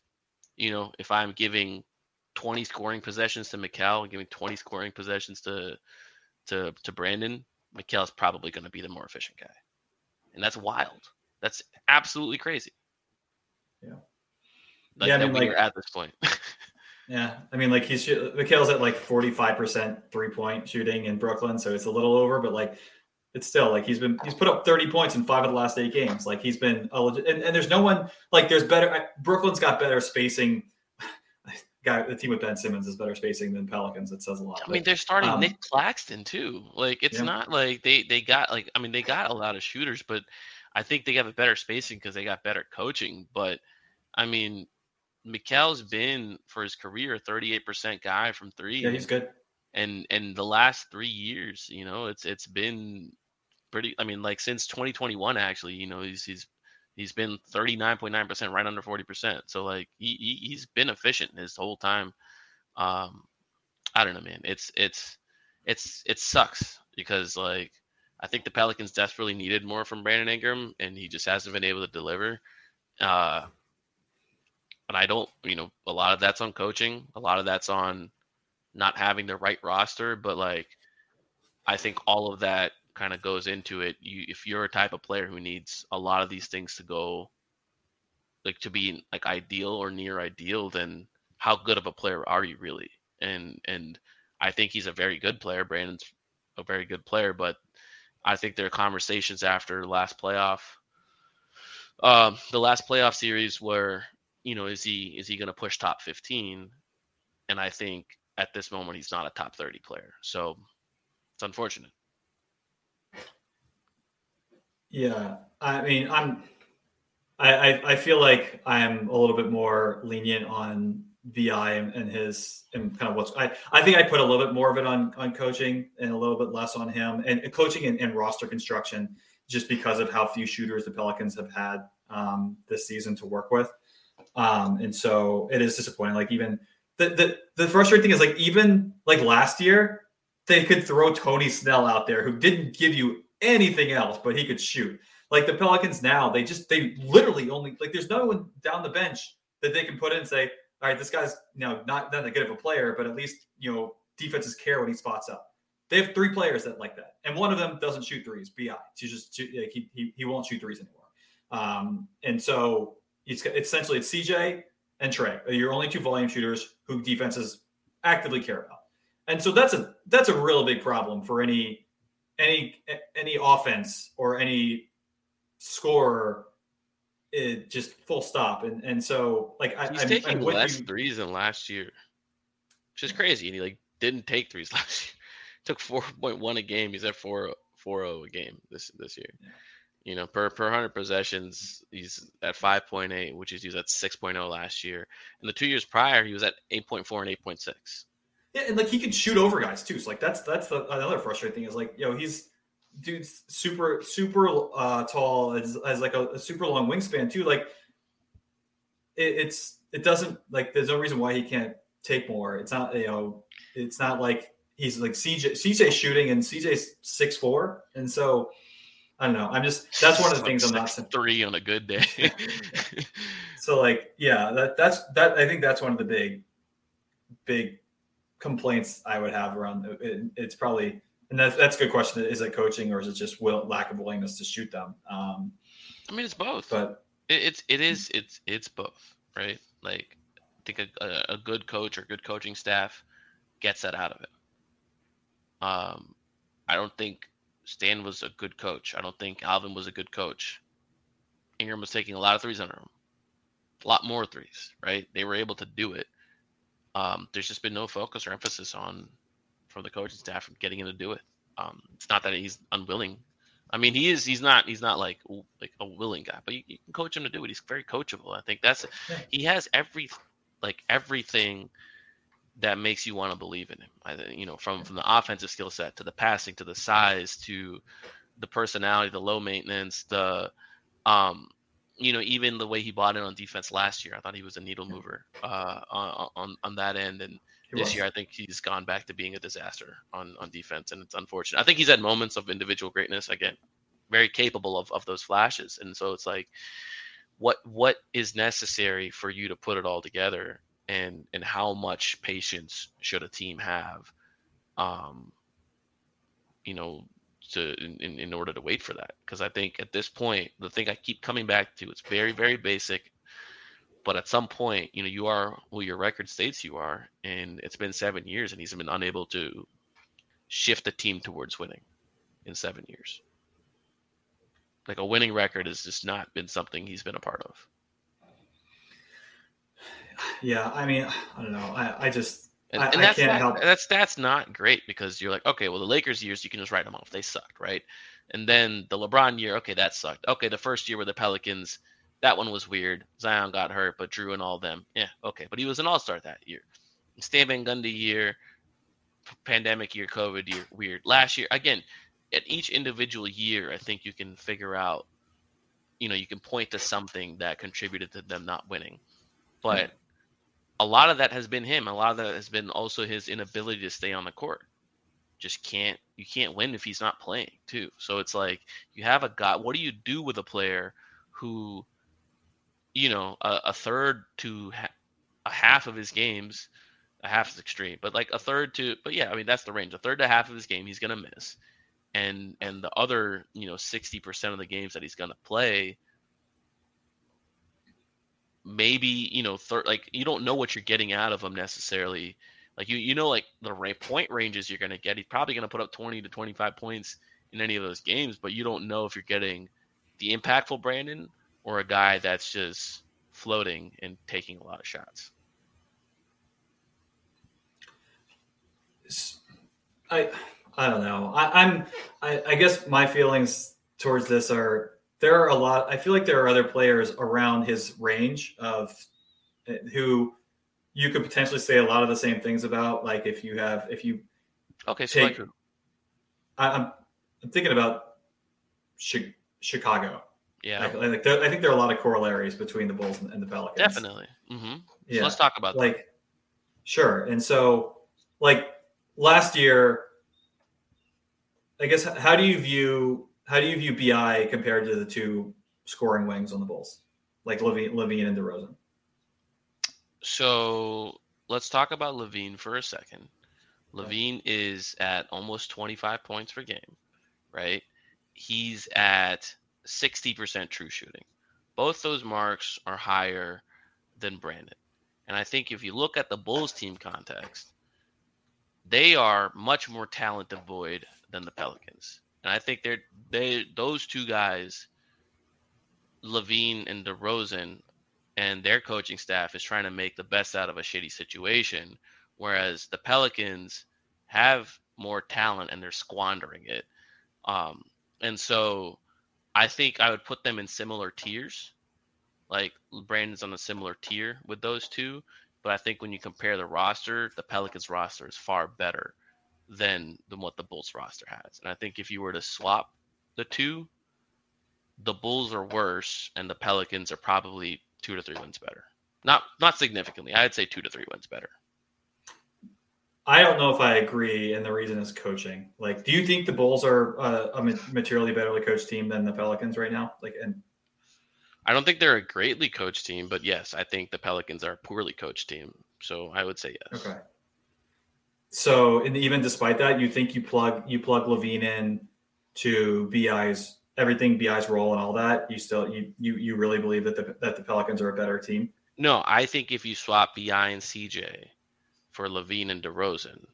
you know, if I'm giving 20 scoring possessions to Mikal, giving 20 scoring possessions to to to Brandon, Mikal's probably going to be the more efficient guy, and that's wild. That's absolutely crazy. Yeah. Like, yeah, I mean, like at this point. yeah, I mean, like he's Mikal's at like 45 percent three point shooting in Brooklyn, so it's a little over, but like it's still like he's been he's put up 30 points in five of the last eight games. Like he's been a legit, and, and there's no one like there's better. Brooklyn's got better spacing guy the team with Ben Simmons is better spacing than Pelicans. It says a lot. I mean, they're starting um, Nick Claxton too. Like it's yeah. not like they they got like I mean they got a lot of shooters, but I think they have a better spacing because they got better coaching. But I mean, Mikal's been for his career a 38% guy from three. Yeah, he's good. And and the last three years, you know, it's it's been pretty. I mean, like since 2021, actually, you know, he's he's He's been 39.9%, right under 40%. So like he, he has been efficient his whole time. Um, I don't know, man. It's it's it's it sucks because like I think the Pelicans desperately needed more from Brandon Ingram, and he just hasn't been able to deliver. Uh, and I don't, you know, a lot of that's on coaching. A lot of that's on not having the right roster. But like, I think all of that kind of goes into it. You if you're a type of player who needs a lot of these things to go like to be like ideal or near ideal, then how good of a player are you really? And and I think he's a very good player. Brandon's a very good player, but I think there are conversations after last playoff, um, the last playoff series where you know is he is he going to push top fifteen? And I think at this moment he's not a top thirty player, so it's unfortunate. Yeah, I mean, I'm. I, I feel like I'm a little bit more lenient on BI and, and, his and kind of what's I, I think I put a little bit more of it on on coaching and a little bit less on him and, and coaching and, and, roster construction just because of how few shooters the Pelicans have had um, this season to work with. Um, and so it is disappointing. Like even the, the the frustrating thing is like even like last year they could throw Tony Snell out there who didn't give you anything else, but he could shoot. Like the Pelicans now, they just they literally only like there's no one down the bench that they can put in and say, all right, this guy's you know not, not that good of a player, but at least you know defenses care when he spots up. They have three players that like that, and one of them doesn't shoot threes. Bi, he's just he, he he won't shoot threes anymore. Um, and so it's, essentially it's CJ and Trey, your only two volume shooters who defenses actively care about. And so that's a that's a real big problem for any any any offense or any scorer it just full stop. And and so like he's I, taking I'm less you. threes than last year, which is crazy. And he like didn't take threes last year. Took four point one a game. He's at four four zero a game this this year. Yeah. You know, per per hundred possessions, he's at five point eight, which is he was at six oh last year. And the two years prior, he was at eight point four and eight point six. Yeah, and like he can shoot over guys too. So like that's that's the another frustrating thing is like you know he's dude's super super uh, tall as, as like a, a, super long wingspan too. Like it, it's it doesn't like there's no reason why he can't take more. It's not you know it's not like he's like CJ CJ shooting and CJ's six four and so I don't know. I'm just that's one of the things I'm not three on a good day. so like yeah that that's that I think that's one of the big big complaints I would have around it, it's probably and that's that's a good question. Is it coaching or is it just will, lack of willingness to shoot them? Um, I mean, it's both. But it, it's it is it's it's both, right? Like I think a, a good coach or good coaching staff gets that out of it. Um, I don't think Stan was a good coach. I don't think Alvin was a good coach. Ingram was taking a lot of threes under him, a lot more threes, right? They were able to do it. Um, there's just been no focus or emphasis on from the coaching staff from getting him to do it. Um, it's not that he's unwilling. I mean, he is. He's not. He's not like like a willing guy, but you, you can coach him to do it. He's very coachable. I think that's. He has every like everything that makes you want to believe in him. I, you know, from from the offensive skill set to the passing to the size to the personality, the low maintenance, the um, you know, even the way he bought in on defense last year. I thought he was a needle mover uh, on, on on that end, and this year, I think he's gone back to being a disaster on on defense, and it's unfortunate. I think he's had moments of individual greatness. Again, very capable of of those flashes, and so it's like, what what is necessary for you to put it all together, and and how much patience should a team have, um, you know, to in, in order to wait for that? Because I think at this point, the thing I keep coming back to, it's very very basic but at some point, you know, you are who your record states you are, and it's been seven years, and he's been unable to shift the team towards winning in seven years. Like a winning record has just not been something he's been a part of. Yeah, I mean, I don't know. I, I just and, and I, that's I can't not, help. That's that's not great because you're like, okay, well, the Lakers years you can just write them off. They sucked, right? And then the LeBron year, okay, that sucked. Okay, the first year with the Pelicans, that one was weird. Zion got hurt, but Jrue and all them, yeah, okay. But he was an All Star that year. Stan Van Gundy year, pandemic year, COVID year, weird. Last year, again, at each individual year, I think you can figure out, you know, you can point to something that contributed to them not winning. But a lot of that has been him. A lot of that has been also his inability to stay on the court. Just can't you can't win if he's not playing too. So it's like you have a guy. What do you do with a player who you know, a, a third to ha- a half of his games, a half is extreme, but like a third to, but yeah, I mean that's the range. A third to half of his game he's gonna miss, and and the other, you know, sixty percent of the games that he's gonna play, maybe you know, like you don't know what you're getting out of him necessarily. Like you you know like the point ranges you're gonna get. He's probably gonna put up twenty to twenty five points in any of those games, but you don't know if you're getting the impactful Brandon or a guy that's just floating and taking a lot of shots? I I don't know. I, am I, I guess my feelings towards this are there are a lot. I feel like there are other players around his range of eh, who you could potentially say a lot of the same things about like if you have if you okay so take, like, I, I'm I'm thinking about Chi- Chicago. yeah Like, like there, I think there are a lot of corollaries between the Bulls and, and the Pelicans. definitely hmm Yeah. so let's talk about that like sure and so like last year i guess how do you view how do you view bi compared to the two scoring wings on the bulls like LaVine, LaVine and DeRozan? So let's talk about LaVine for a second. LaVine is at almost 25 points per game, right? He's at 60% true shooting. Both those marks are higher than Brandon. And I think if you look at the Bulls team context, they are much more talent devoid than the Pelicans. And I think they're they those two guys, LaVine and DeRozan, and their coaching staff is trying to make the best out of a shitty situation, whereas the Pelicans have more talent and they're squandering it. Um, and so I think I would put them in similar tiers. Like Brandon's on a similar tier with those two, but I think when you compare the roster, the Pelicans roster is far better than than what the Bulls roster has. And I think if you were to swap the two, the Bulls are worse and the Pelicans are probably two to three wins better. Not not significantly. I'd say two to three wins better. i don't know if i agree and the reason is coaching like do you think the bulls are uh, a materially better coached team than the pelicans right now like and I don't think they're a greatly coached team, but yes, I think the Pelicans are a poorly coached team. So I would say yes. Okay. So, and even despite that, you think you plug you plug LaVine in to Bi's everything Bi's role and all that. You still you you you really believe that the that the Pelicans are a better team. No, I think if you swap Bi and CJ for LaVine and DeRozan,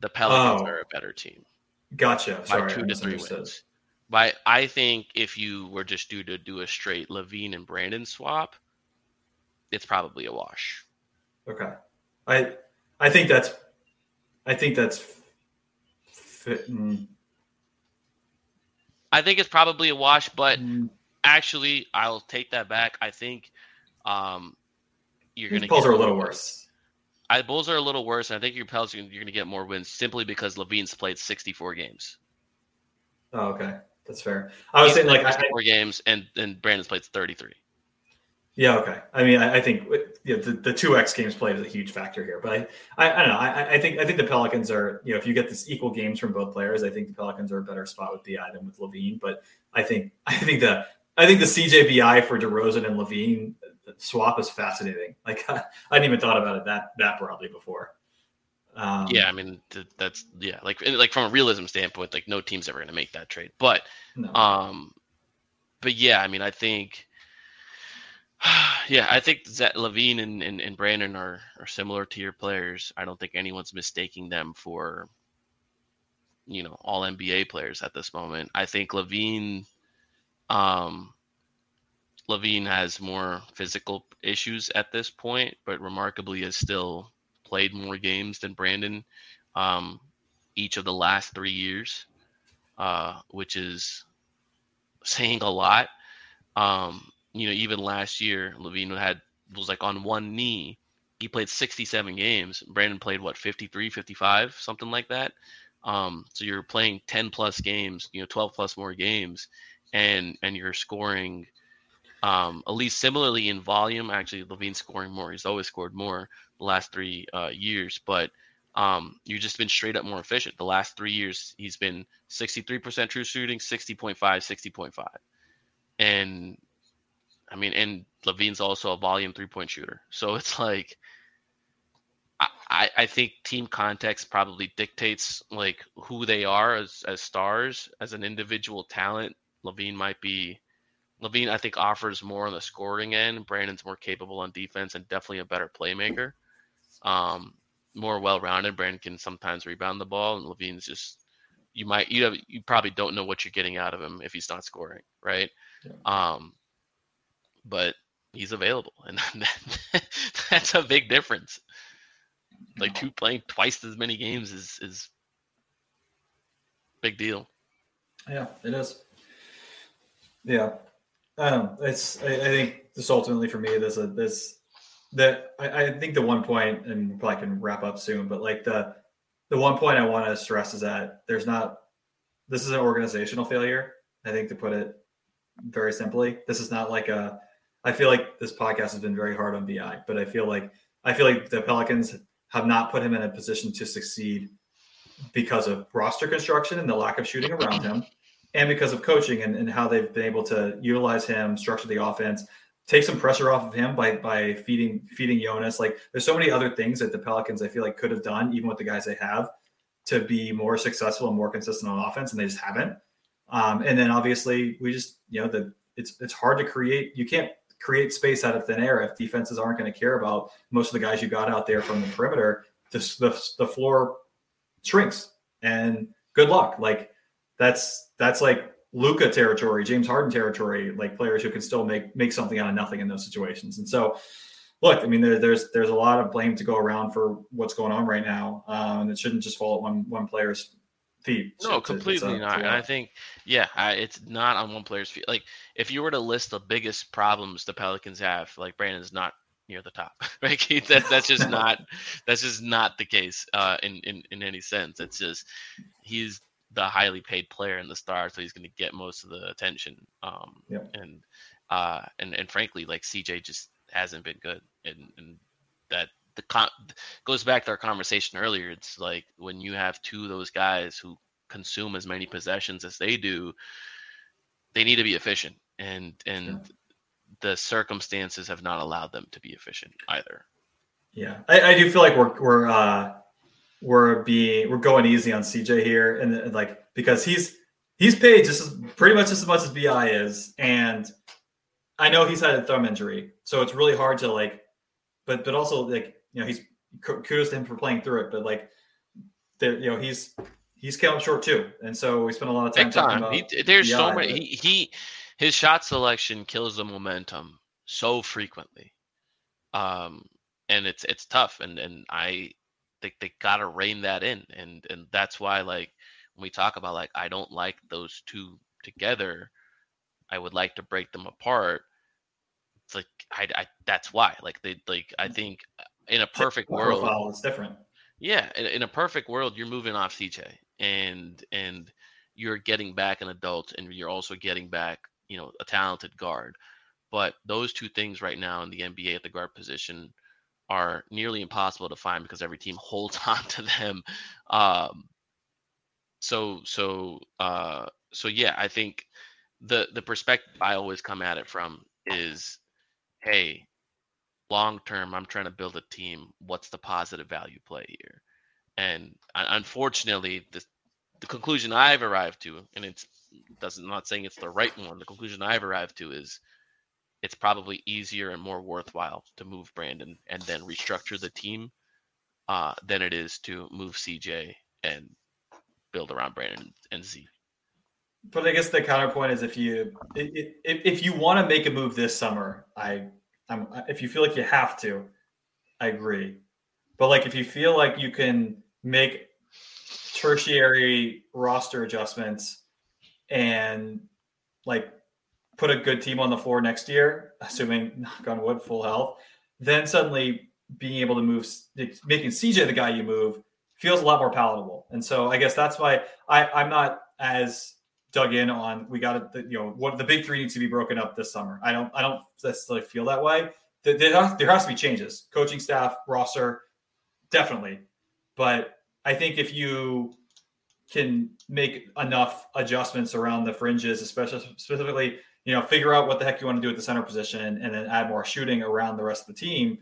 the Pelicans Oh. are a better team Gotcha. by Sorry, I two to three wins. By I think if you were just due to do a straight LaVine and Brandon swap, it's probably a wash. Okay. I I think that's I think that's fit, mm, I think it's probably a wash, but mm, actually, I'll take that back. I think um, you're going to Bulls are a little worse. I, Bulls are a little worse, and I think your Pels you're going to get more wins simply because LaVine's played 64 games. Oh, okay. That's fair. I was He's saying like I, 64 games, and and Brandon's played 33. Yeah, okay. I mean, I, I think yeah, the the two X games played is a huge factor here, but I, I, I don't know. I, I think I think the Pelicans are you know if you get this equal games from both players, I think the Pelicans are a better spot with Bi than with LaVine. But I think I think the I think the CJBI for DeRozan and LaVine swap is fascinating. Like I hadn't even thought about it that that broadly before. Um, yeah, I mean th- that's yeah, like like from a realism standpoint, like no team's ever going to make that trade. But no. Um, but yeah, I mean, I think, yeah, I think that LaVine and, and, and Brandon are, are similar to your players. I don't think anyone's mistaking them for, you know, all NBA players at this moment. I think LaVine, um, LaVine has more physical issues at this point, but remarkably has still played more games than Brandon, um, each of the last three years, uh, which is saying a lot. Um, you know, even last year, LaVine had was like on one knee. He played 67 games. Brandon played what 53, 55, something like that. Um, so you're playing 10 plus games, you know, 12 plus more games, and and you're scoring um, at least similarly in volume. Actually, LaVine's scoring more. He's always scored more the last three uh, years, but um, you've just been straight up more efficient. The last three years, he's been 63% true shooting, 60.5, 60.5. And I mean, and LaVine's also a volume three point shooter. So it's like, I, I- think team context probably dictates like who they are as, as stars, as an individual talent. LaVine might be, LaVine, I think, offers more on the scoring end. Brandon's more capable on defense and definitely a better playmaker. Um, more well-rounded. Brandon can sometimes rebound the ball, and LaVine's just you might you have you probably don't know what you're getting out of him if he's not scoring, right? Yeah. Um, but he's available, and that, that's a big difference. Like two playing twice as many games is is big deal. Yeah, it is. Yeah, um, it's. I, I think this ultimately for me, there's a this. the I, I think the one point, and probably can wrap up soon, but like the the one point I want to stress is that there's not this is an organizational failure. I think to put it very simply, this is not like a. I feel like this podcast has been very hard on Bi, but I feel like I feel like the Pelicans have not put him in a position to succeed because of roster construction and the lack of shooting around him, and because of coaching and, and how they've been able to utilize him, structure the offense, take some pressure off of him by by feeding feeding Jonas. Like there's so many other things that the Pelicans I feel like could have done, even with the guys they have, to be more successful and more consistent on offense, and they just haven't. Um, and then obviously we just you know the it's it's hard to create. You can't create space out of thin air if defenses aren't going to care about most of the guys you got out there from the perimeter. The, the, the floor shrinks, and good luck. Like that's that's like Luka territory, James Harden territory, like players who can still make make something out of nothing in those situations. And so, look, I mean, there, there's there's a lot of blame to go around for what's going on right now, um, and it shouldn't just fall at one one player's feet. No, completely not. And I think, yeah, I, it's not on one player's feet. Like if you were to list the biggest problems the Pelicans have, like Brandon's not near the top. Right? that, that's just not that's just not the case uh, in in in any sense. It's just he's the highly paid player in the star, so he's going to get most of the attention. Um, yeah. And uh, and and frankly, like CJ just hasn't been good, and and that the con- goes back to our conversation earlier. It's like when you have two of those guys who consume as many possessions as they do, they need to be efficient, and and yeah. the circumstances have not allowed them to be efficient either. Yeah, I, I do feel like we're we're uh, we're being we're going easy on CJ here, and, and like because he's he's paid just as pretty much just as much as Bi is, and I know he's had a thumb injury, so it's really hard to like, but but also like you know he's kudos to him for playing through it, but like there you know he's he's came up short too, and so we spent a lot of time. Big time. He, there's so many. He, he his shot selection kills the momentum so frequently, um, and it's it's tough, and and I they, they gotta rein that in and and that's why like when we talk about like i don't like those two together i would like to break them apart it's like i, I that's why like they like i mm. think in a perfect world it's different yeah in, in a perfect world you're moving off cj and and you're getting back an adult and you're also getting back you know a talented guard but those two things right now in the nba at the guard position are nearly impossible to find because every team holds on to them. Um, so so uh, so yeah, I think the the perspective I always come at it from is, hey, long term, I'm trying to build a team. What's the positive value play here? And unfortunately, the the conclusion I've arrived to, and it's doesn't not saying it's the right one. The conclusion I've arrived to is it's probably easier and more worthwhile to move Brandon and then restructure the team uh, than it is to move CJ and build around Brandon and Z. But I guess the counterpoint is if you if, if you want to make a move this summer, I I'm if you feel like you have to, I agree. But like if you feel like you can make tertiary roster adjustments and like put a good team on the floor next year, assuming knock on wood, full health, then suddenly being able to move, making CJ the guy you move feels a lot more palatable. And so I guess that's why I, I'm not as dug in on we got to you know what the big three needs to be broken up this summer. I don't I don't necessarily feel that way. There, there has to be changes, coaching staff, roster, definitely. But I think if you can make enough adjustments around the fringes, especially specifically you know, figure out what the heck you want to do at the center position and then add more shooting around the rest of the team,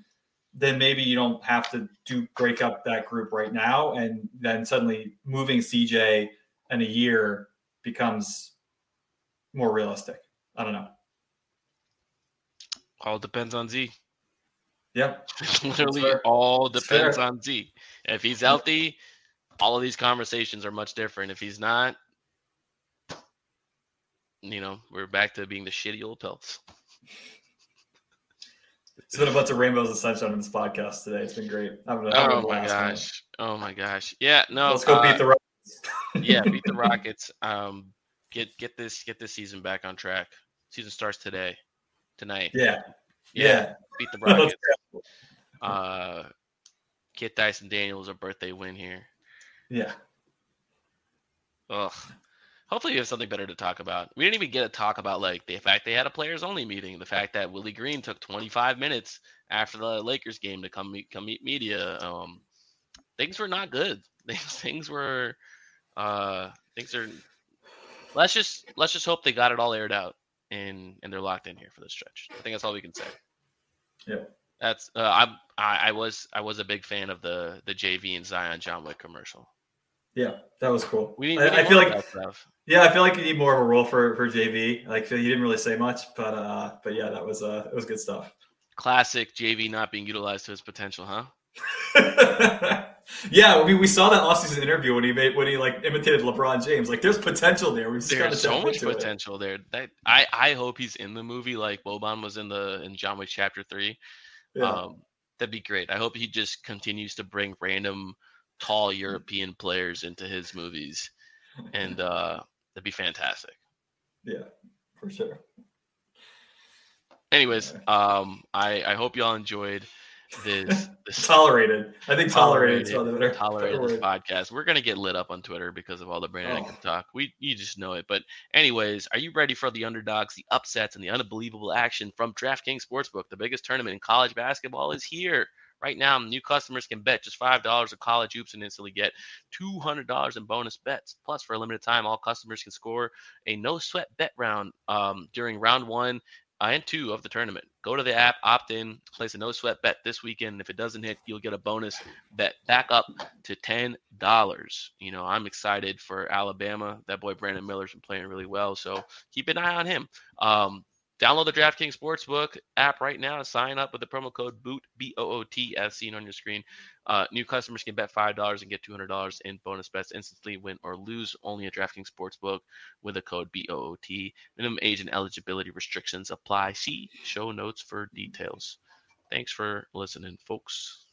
then maybe you don't have to do break up that group right now. And then suddenly moving CJ in a year becomes more realistic. I don't know. All depends on Z. Yeah. Literally all depends on Z. If he's healthy, all of these conversations are much different. If he's not, you know, we're back to being the shitty old pelts. It's been a bunch of rainbows and sunshine in this podcast today. It's been great. I'm gonna, I'm oh my gosh! Oh my gosh! Yeah, no. Let's go uh, beat the. Yeah, beat the Rockets. Um, get get this get this season back on track. Season starts today, tonight. Yeah. Yeah, Yeah. beat the Rockets. uh, Kit Dyson Daniels a birthday win here. Yeah. Ugh. Hopefully, we have something better to talk about. We didn't even get to talk about like the fact they had a players only meeting, the fact that Willie Green took 25 minutes after the Lakers game to come meet come meet media. Um, things were not good. Things things were uh things are. Let's just let's just hope they got it all aired out and and they're locked in here for the stretch. I think that's all we can say. Yeah. That's uh, I'm I, I was I was a big fan of the the JV and Zion John Wick commercial. Yeah. That was cool. We, we I, need I feel like stuff. yeah, I feel like you need more of a role for for JV. Like he didn't really say much, but uh, but yeah, that was uh, it was good stuff. classic JV not being utilized to his potential, huh? yeah, we, we saw that offseason interview when he made when he like imitated LeBron James. Like, there's potential there. We just gotta There's so much into it. potential there. That I I hope he's in the movie like Boban was in the in John Wick Chapter Three. Yeah. Um, that'd be great. I hope he just continues to bring random tall European players into his movies, and uh, that'd be fantastic. yeah, for sure. Anyways, um, I I hope y'all enjoyed this this Tolerated. I think tolerated. Tolerated. tolerated this podcast. We're gonna get lit up on Twitter because of all the Brandon Oh. talk. We you just know it. But anyways, are you ready for the underdogs, the upsets, and the unbelievable action from DraftKings Sportsbook? The biggest tournament in college basketball is here. Right now, new customers can bet just five dollars of college hoops and instantly get two hundred dollars in bonus bets. Plus, for a limited time, all customers can score a no sweat bet round um, during round one and two of the tournament. Go to the app, opt in, place a no sweat bet this weekend. If it doesn't hit, you'll get a bonus bet back up to ten dollars. You know, I'm excited for Alabama. That boy Brandon Miller's been playing really well, so keep an eye on him. Um, download the DraftKings Sportsbook app right now. Sign up with the promo code BOOT B O O T as seen on your screen. Uh, new customers can bet five dollars and get two hundred dollars in bonus bets instantly, win or lose. Only at DraftKings Sportsbook with the code B O O T. Minimum age and eligibility restrictions apply. See show notes for details. Thanks for listening, folks.